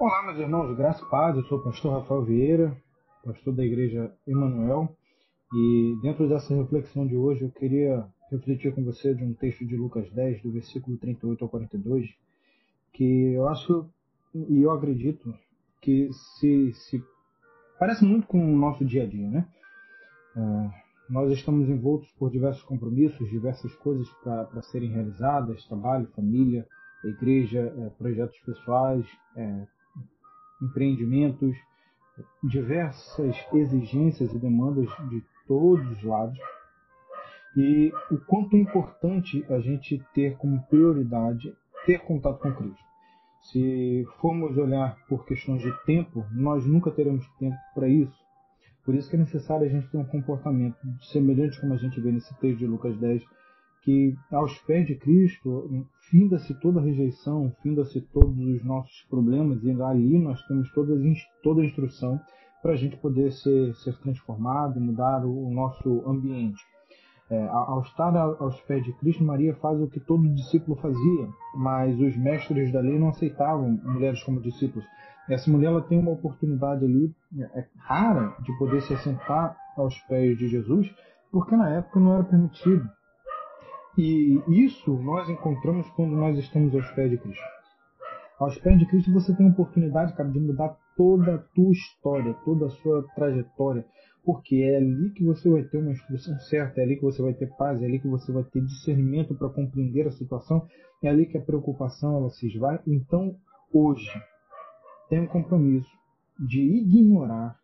Olá, meus irmãos, graça e paz. Eu sou o pastor Rafael Vieira, pastor da igreja Emanuel. E dentro dessa reflexão de hoje, eu queria refletir com você de um texto de Lucas 10, do versículo 38 ao 42, que eu acho e eu acredito que se, se parece muito com o nosso dia a dia, né? Uh, nós estamos envoltos por diversos compromissos, diversas coisas para serem realizadas, trabalho, família, igreja, é, projetos pessoais, é, empreendimentos, diversas exigências e demandas de todos os lados. E o quanto é importante a gente ter como prioridade ter contato com Cristo. Se formos olhar por questões de tempo, nós nunca teremos tempo para isso. Por isso que é necessário a gente ter um comportamento semelhante como a gente vê nesse texto de Lucas 10, que aos pés de Cristo finda-se toda rejeição, finda-se todos os nossos problemas e ali nós temos toda, toda a instrução para a gente poder ser, ser transformado mudar o, o nosso ambiente. É, ao estar aos pés de Cristo, Maria faz o que todo discípulo fazia, mas os mestres da lei não aceitavam mulheres como discípulos. Essa mulher ela tem uma oportunidade ali é, rara de poder se assentar aos pés de Jesus, porque na época não era permitido. E isso nós encontramos quando nós estamos aos pés de Cristo. Aos pés de Cristo você tem a oportunidade, cara, de mudar toda a tua história, toda a sua trajetória, porque é ali que você vai ter uma instrução certa, é ali que você vai ter paz, é ali que você vai ter discernimento para compreender a situação, é ali que a preocupação ela se esvai. Então, hoje, tem um compromisso de ignorar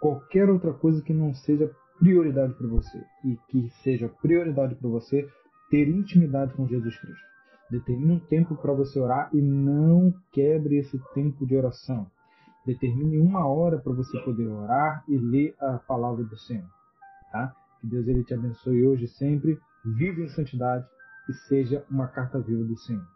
qualquer outra coisa que não seja prioridade para você e que seja prioridade para você ter intimidade com Jesus Cristo. Determine um tempo para você orar e não quebre esse tempo de oração. Determine uma hora para você poder orar e ler a palavra do Senhor. Tá? Que Deus ele te abençoe hoje e sempre. Viva em santidade e seja uma carta viva do Senhor.